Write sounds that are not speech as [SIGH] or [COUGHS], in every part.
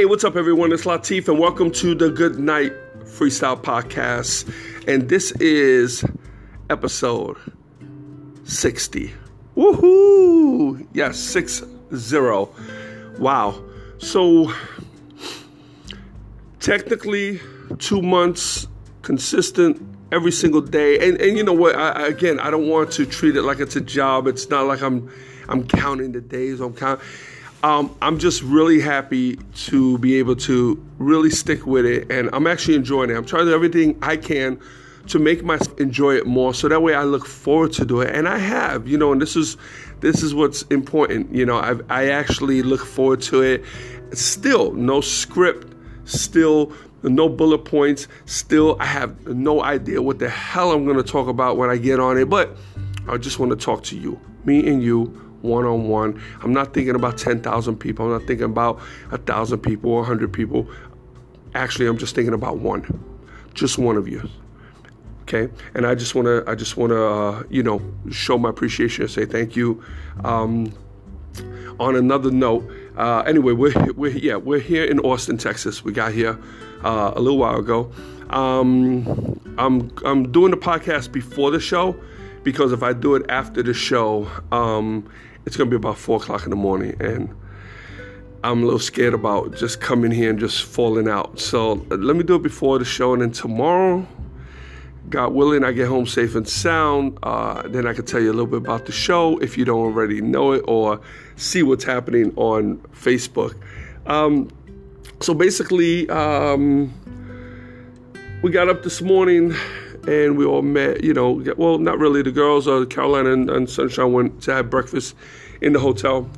Hey, what's up, everyone? It's Latif, and welcome to the Good Night Freestyle Podcast. And this is episode 60. Woohoo! Yes, 6 0. Wow. So, technically, two months consistent every single day. And, and you know what? I, again, I don't want to treat it like it's a job. It's not like I'm I'm counting the days. I'm counting um, I'm just really happy to be able to really stick with it, and I'm actually enjoying it. I'm trying to do everything I can to make myself enjoy it more, so that way I look forward to do it, and I have, you know, and this is this is what's important, you know. I I actually look forward to it. Still, no script, still no bullet points, still I have no idea what the hell I'm going to talk about when I get on it, but I just want to talk to you, me and you one on one. I'm not thinking about 10,000 people. I'm not thinking about a 1,000 people or 100 people. Actually, I'm just thinking about one, just one of you. Okay, and I just want to, I just want to, uh, you know, show my appreciation and say thank you. Um, on another note, uh, anyway, we're, we're yeah we're here in Austin, Texas. We got here uh, a little while ago. Um, I'm I'm doing the podcast before the show because if I do it after the show, um, it's gonna be about four o'clock in the morning, and I'm a little scared about just coming here and just falling out. So let me do it before the show, and then tomorrow, God willing, I get home safe and sound. Uh, then I can tell you a little bit about the show if you don't already know it or see what's happening on Facebook. Um, so basically, um, we got up this morning and we all met, you know, well, not really. The girls, uh, Caroline and, and Sunshine went to have breakfast in the hotel.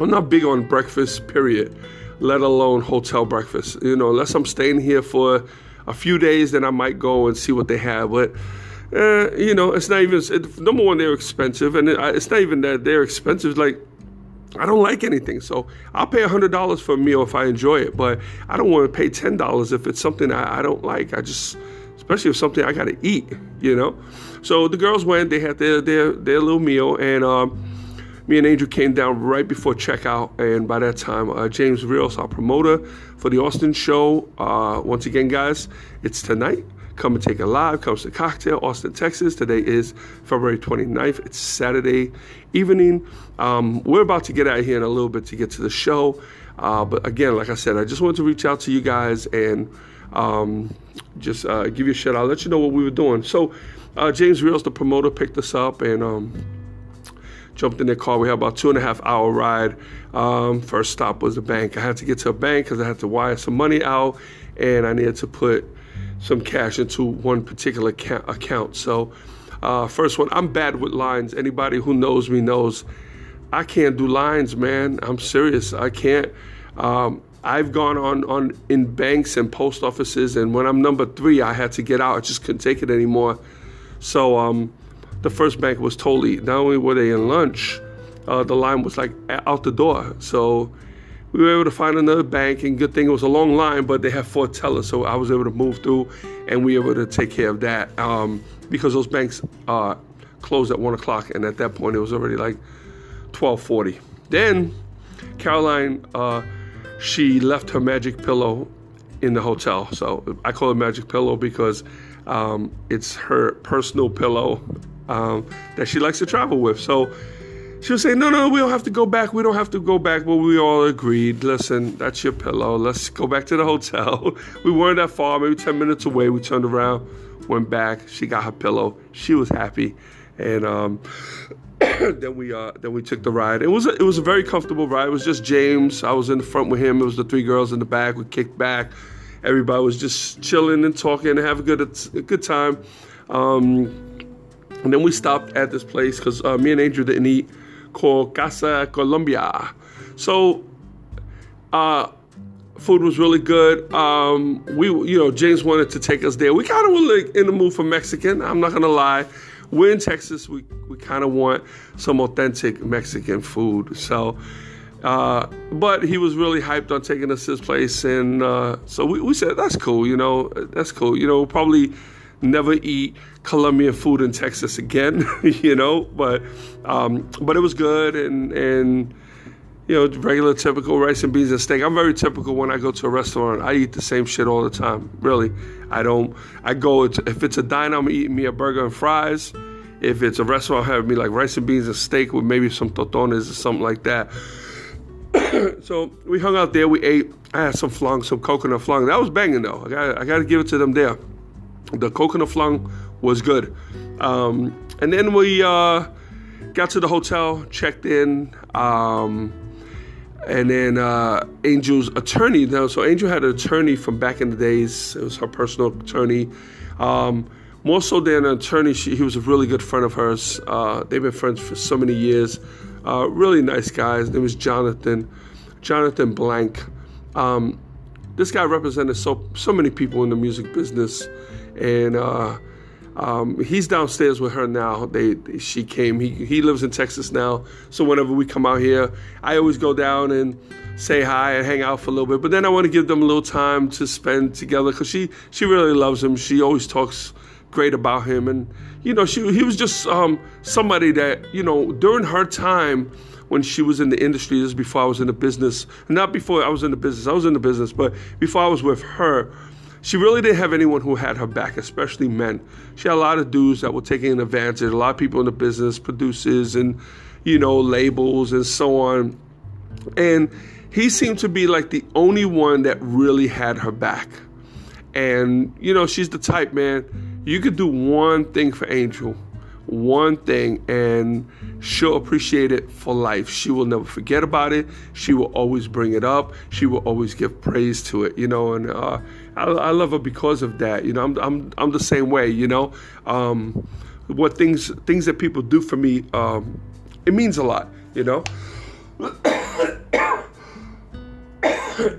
I'm not big on breakfast, period, let alone hotel breakfast. You know, unless I'm staying here for a few days, then I might go and see what they have. But, uh, you know, it's not even, it, number one, they're expensive. And it, it's not even that they're expensive. Like, I don't like anything. So I'll pay $100 for a meal if I enjoy it. But I don't want to pay $10 if it's something I, I don't like. I just, especially if something I got to eat, you know. So the girls went. They had their their their little meal, and um, me and Angel came down right before checkout. And by that time, uh, James Rios, our promoter for the Austin show, uh, once again, guys, it's tonight. Come and take a live. Comes to Cocktail, Austin, Texas. Today is February 29th. It's Saturday evening. Um, we're about to get out of here in a little bit to get to the show. Uh, but again, like I said, I just wanted to reach out to you guys and um, just uh, give you a shout out, let you know what we were doing. So, uh, James Rios, the promoter, picked us up and um, jumped in their car. We had about two and a half hour ride. Um, first stop was the bank. I had to get to a bank because I had to wire some money out and I needed to put some cash into one particular account. So, uh, first one, I'm bad with lines. Anybody who knows me knows I can't do lines, man. I'm serious. I can't. Um, I've gone on, on in banks and post offices, and when I'm number three, I had to get out. I just couldn't take it anymore. So um, the first bank was totally, not only were they in lunch, uh, the line was like out the door. So we were able to find another bank, and good thing it was a long line, but they had four tellers, so I was able to move through, and we were able to take care of that um, because those banks uh, closed at one o'clock, and at that point it was already like twelve forty. Then Caroline. Uh, she left her magic pillow in the hotel. So I call it magic pillow because um, it's her personal pillow um, that she likes to travel with. So she was saying, No, no, we don't have to go back. We don't have to go back. But we all agreed, listen, that's your pillow. Let's go back to the hotel. [LAUGHS] we weren't that far, maybe 10 minutes away. We turned around, went back. She got her pillow. She was happy. And um, [COUGHS] then we uh, then we took the ride. It was a, it was a very comfortable ride. It was just James. I was in the front with him. It was the three girls in the back. We kicked back. Everybody was just chilling and talking and have a good a good time. Um, And then we stopped at this place because uh, me and Angel didn't eat called Casa Colombia. So, uh, food was really good. Um, we, you know, James wanted to take us there. We kind of were like in the mood for Mexican. I'm not gonna lie. We're in Texas. We we kind of want some authentic Mexican food. So, uh, but he was really hyped on taking us to his place, and uh, so we, we said that's cool. You know, that's cool. You know, we'll probably never eat Colombian food in Texas again. [LAUGHS] you know, but um, but it was good, and and you know, regular typical rice and beans and steak. I'm very typical when I go to a restaurant. I eat the same shit all the time. Really, I don't. I go if it's a diner, I'm eating me a burger and fries. If it's a restaurant, I have me like rice and beans and steak with maybe some tostones or something like that. [COUGHS] so we hung out there. We ate. I had some flan, some coconut flan. That was banging though. I got I got to give it to them there. The coconut flan was good. Um, and then we uh, got to the hotel, checked in. Um, and then uh, Angel's attorney. Now, so Angel had an attorney from back in the days. It was her personal attorney. Um, more so than an attorney, she, he was a really good friend of hers. Uh, they've been friends for so many years. Uh, really nice guy. His name was Jonathan. Jonathan Blank. Um, this guy represented so so many people in the music business, and uh, um, he's downstairs with her now. They, she came. He he lives in Texas now. So whenever we come out here, I always go down and say hi and hang out for a little bit. But then I want to give them a little time to spend together because she she really loves him. She always talks great about him, and you know she he was just um, somebody that you know during her time when she was in the industry. This is before I was in the business. Not before I was in the business. I was in the business, but before I was with her she really didn't have anyone who had her back, especially men. She had a lot of dudes that were taking advantage, a lot of people in the business, producers and, you know, labels and so on. And he seemed to be like the only one that really had her back. And, you know, she's the type, man, you could do one thing for Angel one thing and she'll appreciate it for life. She will never forget about it. She will always bring it up. She will always give praise to it, you know, and uh, I, I, love her because of that. You know, I'm, I'm, I'm the same way, you know. Um, what things things that people do for me, um, it means a lot, you know. [COUGHS]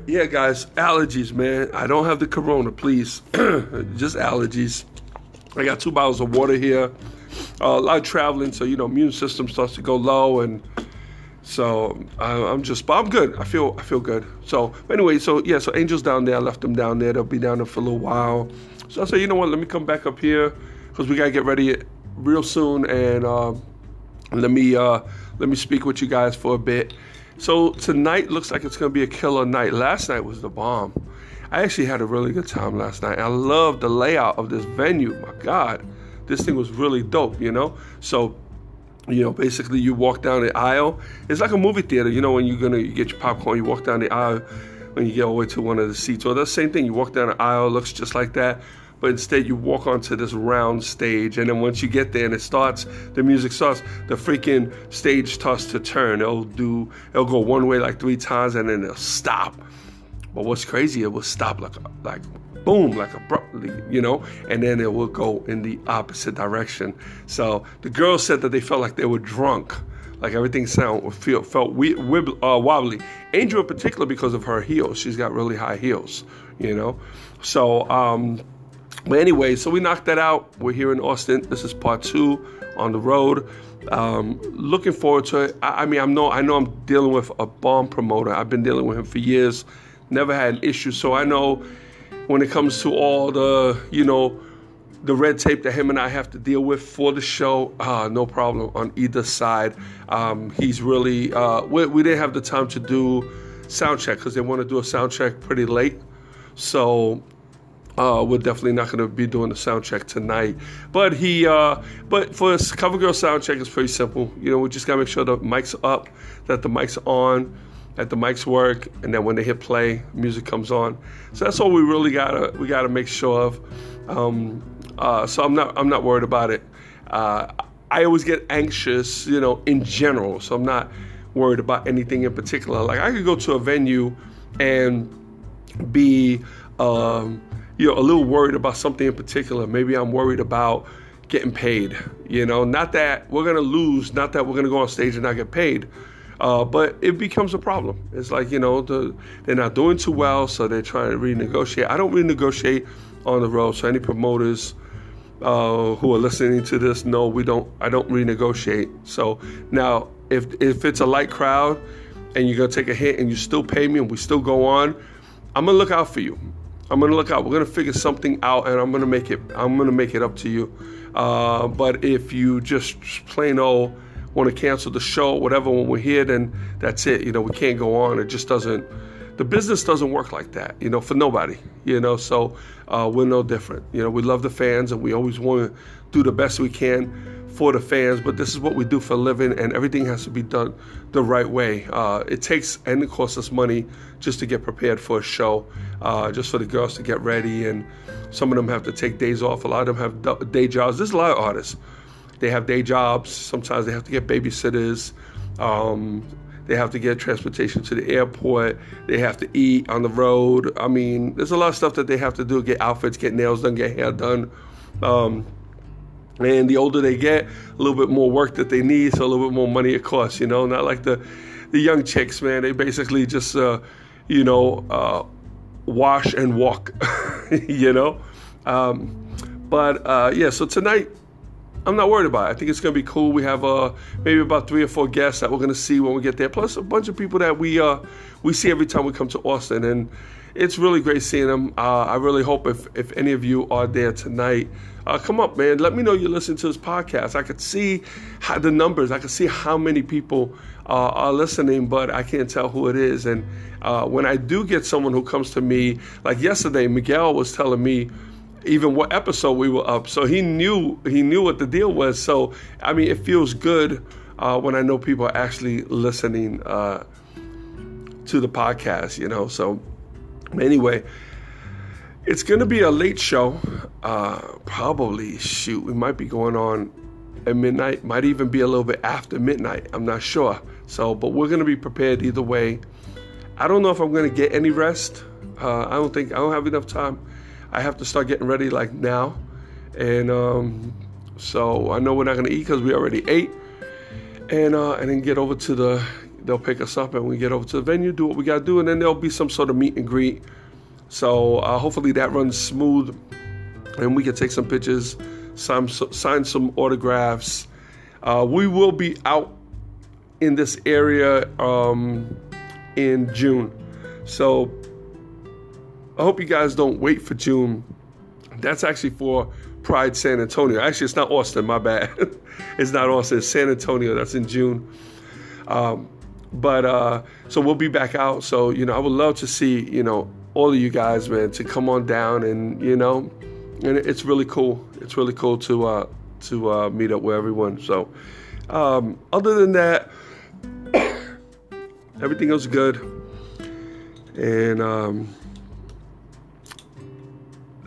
yeah, guys, allergies, man. I don't have the corona, please. [COUGHS] Just allergies. I got two bottles of water here uh, a lot of traveling, so you know, immune system starts to go low, and so uh, I'm just, but I'm good. I feel, I feel good. So anyway, so yeah, so Angel's down there. I left them down there. They'll be down there for a little while. So I said, you know what? Let me come back up here because we gotta get ready real soon, and uh, let me uh, let me speak with you guys for a bit. So tonight looks like it's gonna be a killer night. Last night was the bomb. I actually had a really good time last night. I love the layout of this venue. My God this thing was really dope, you know? So, you know, basically you walk down the aisle. It's like a movie theater, you know, when you're gonna get your popcorn, you walk down the aisle when you get all the way to one of the seats. Or the same thing, you walk down the aisle, it looks just like that. But instead, you walk onto this round stage, and then once you get there and it starts, the music starts, the freaking stage starts to turn. It'll do, it'll go one way like three times, and then it'll stop. But what's crazy, it will stop like like boom, like abruptly, you know, and then it will go in the opposite direction. So the girls said that they felt like they were drunk, like everything sound feel felt uh, wobbly. Angel in particular because of her heels, she's got really high heels, you know. So, um, but anyway, so we knocked that out. We're here in Austin. This is part two on the road. Um, looking forward to it. I, I mean, I'm no, I know I'm dealing with a bomb promoter. I've been dealing with him for years. Never had an issue, so I know when it comes to all the, you know, the red tape that him and I have to deal with for the show, uh, no problem on either side. Um, he's really, uh, we, we, didn't have the time to do sound check because they want to do a sound check pretty late. So uh, we're definitely not going to be doing the sound check tonight. But he, uh, but for cover girl sound check, it's pretty simple. You know, we just got to make sure the mic's up, that the mic's on at the mics work, and then when they hit play, music comes on. So that's all we really gotta we gotta make sure of. Um, uh, so I'm not I'm not worried about it. Uh, I always get anxious, you know, in general. So I'm not worried about anything in particular. Like I could go to a venue and be, um, you know, a little worried about something in particular. Maybe I'm worried about getting paid. You know, not that we're gonna lose, not that we're gonna go on stage and not get paid, uh, but it becomes a problem. It's like you know the, they're not doing too well, so they're trying to renegotiate. I don't renegotiate on the road, so any promoters uh, who are listening to this know we don't. I don't renegotiate. So now, if if it's a light crowd and you're gonna take a hit and you still pay me and we still go on, I'm gonna look out for you. I'm gonna look out. We're gonna figure something out, and I'm gonna make it. I'm gonna make it up to you. Uh, but if you just plain old want to cancel the show, whatever, when we're here, then that's it. You know, we can't go on. It just doesn't. The business doesn't work like that. You know, for nobody. You know, so uh, we're no different. You know, we love the fans, and we always want to do the best we can for the fans, but this is what we do for a living, and everything has to be done the right way. Uh, it takes and it costs us money just to get prepared for a show, uh, just for the girls to get ready, and some of them have to take days off. A lot of them have day jobs. There's a lot of artists. They have day jobs. Sometimes they have to get babysitters. Um, they have to get transportation to the airport. They have to eat on the road. I mean, there's a lot of stuff that they have to do: get outfits, get nails done, get hair done. Um, and the older they get, a little bit more work that they need, so a little bit more money it costs. You know, not like the the young chicks, man. They basically just, uh, you know, uh, wash and walk. [LAUGHS] you know, um, but uh, yeah. So tonight, I'm not worried about it. I think it's gonna be cool. We have uh, maybe about three or four guests that we're gonna see when we get there, plus a bunch of people that we uh, we see every time we come to Austin, and it's really great seeing them. Uh, I really hope if if any of you are there tonight uh, come up, man. Let me know you listen to this podcast. I could see how, the numbers. I could see how many people uh, are listening, but I can't tell who it is. And uh, when I do get someone who comes to me, like yesterday, Miguel was telling me even what episode we were up, so he knew he knew what the deal was. So I mean, it feels good uh, when I know people are actually listening uh, to the podcast. You know, so anyway. It's going to be a late show. Uh, probably, shoot, we might be going on at midnight. Might even be a little bit after midnight. I'm not sure. So, but we're going to be prepared either way. I don't know if I'm going to get any rest. Uh, I don't think I don't have enough time. I have to start getting ready like now, and um, so I know we're not to eat because we already ate, and uh, and then get over to the. They'll pick us up and we get over to the venue, do what we got to do, and then there'll be some sort of meet and greet so uh, hopefully that runs smooth, and we can take some pictures, some sign some autographs. Uh, we will be out in this area um, in June, so I hope you guys don't wait for June. That's actually for Pride San Antonio. Actually, it's not Austin. My bad. [LAUGHS] it's not Austin. It's San Antonio. That's in June. Um, but uh, so we'll be back out. So you know, I would love to see you know all of you guys, man, to come on down and you know, and it's really cool. It's really cool to uh, to uh, meet up with everyone. So, um, other than that, [COUGHS] everything was good, and um,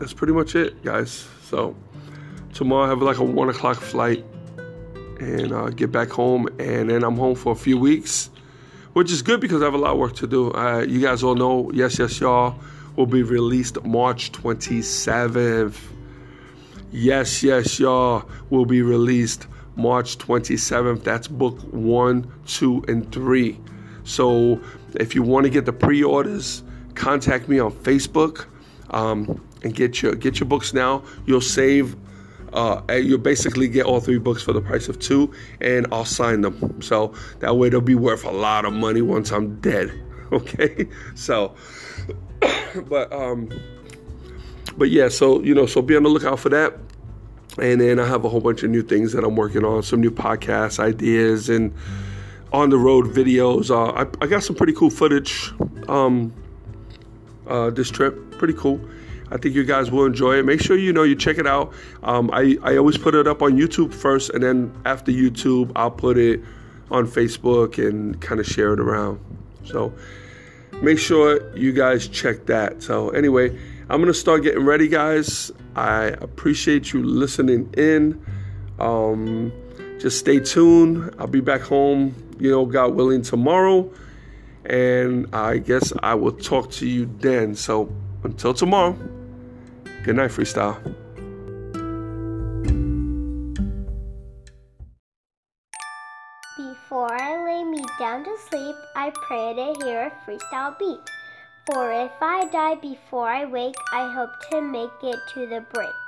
that's pretty much it, guys. So tomorrow I have like a one o'clock flight, and uh, get back home, and then I'm home for a few weeks which is good because I have a lot of work to do. Uh, you guys all know, Yes, Yes, Y'all will be released March 27th. Yes, Yes, Y'all will be released March 27th. That's book one, two, and three. So if you want to get the pre-orders, contact me on Facebook um, and get your get your books now. You'll save uh, you'll basically get all three books for the price of two, and I'll sign them. So that way they'll be worth a lot of money once I'm dead. [LAUGHS] Okay, so, [COUGHS] but um, but yeah, so you know, so be on the lookout for that. And then I have a whole bunch of new things that I'm working on, some new podcast ideas and on the road videos. Uh, I, I got some pretty cool footage um, uh, this trip, pretty cool. I think you guys will enjoy it. Make sure you know you check it out. Um, I, I always put it up on YouTube first, and then after YouTube, I'll put it on Facebook and kind of share it around. So make sure you guys check that. So, anyway, I'm going to start getting ready, guys. I appreciate you listening in. Um, just stay tuned. I'll be back home, you know, God willing, tomorrow. And I guess I will talk to you then. So until tomorrow, good night, freestyle. Before I lay me down to sleep, I pray to hear a freestyle beat. For if I die before I wake, I hope to make it to the break.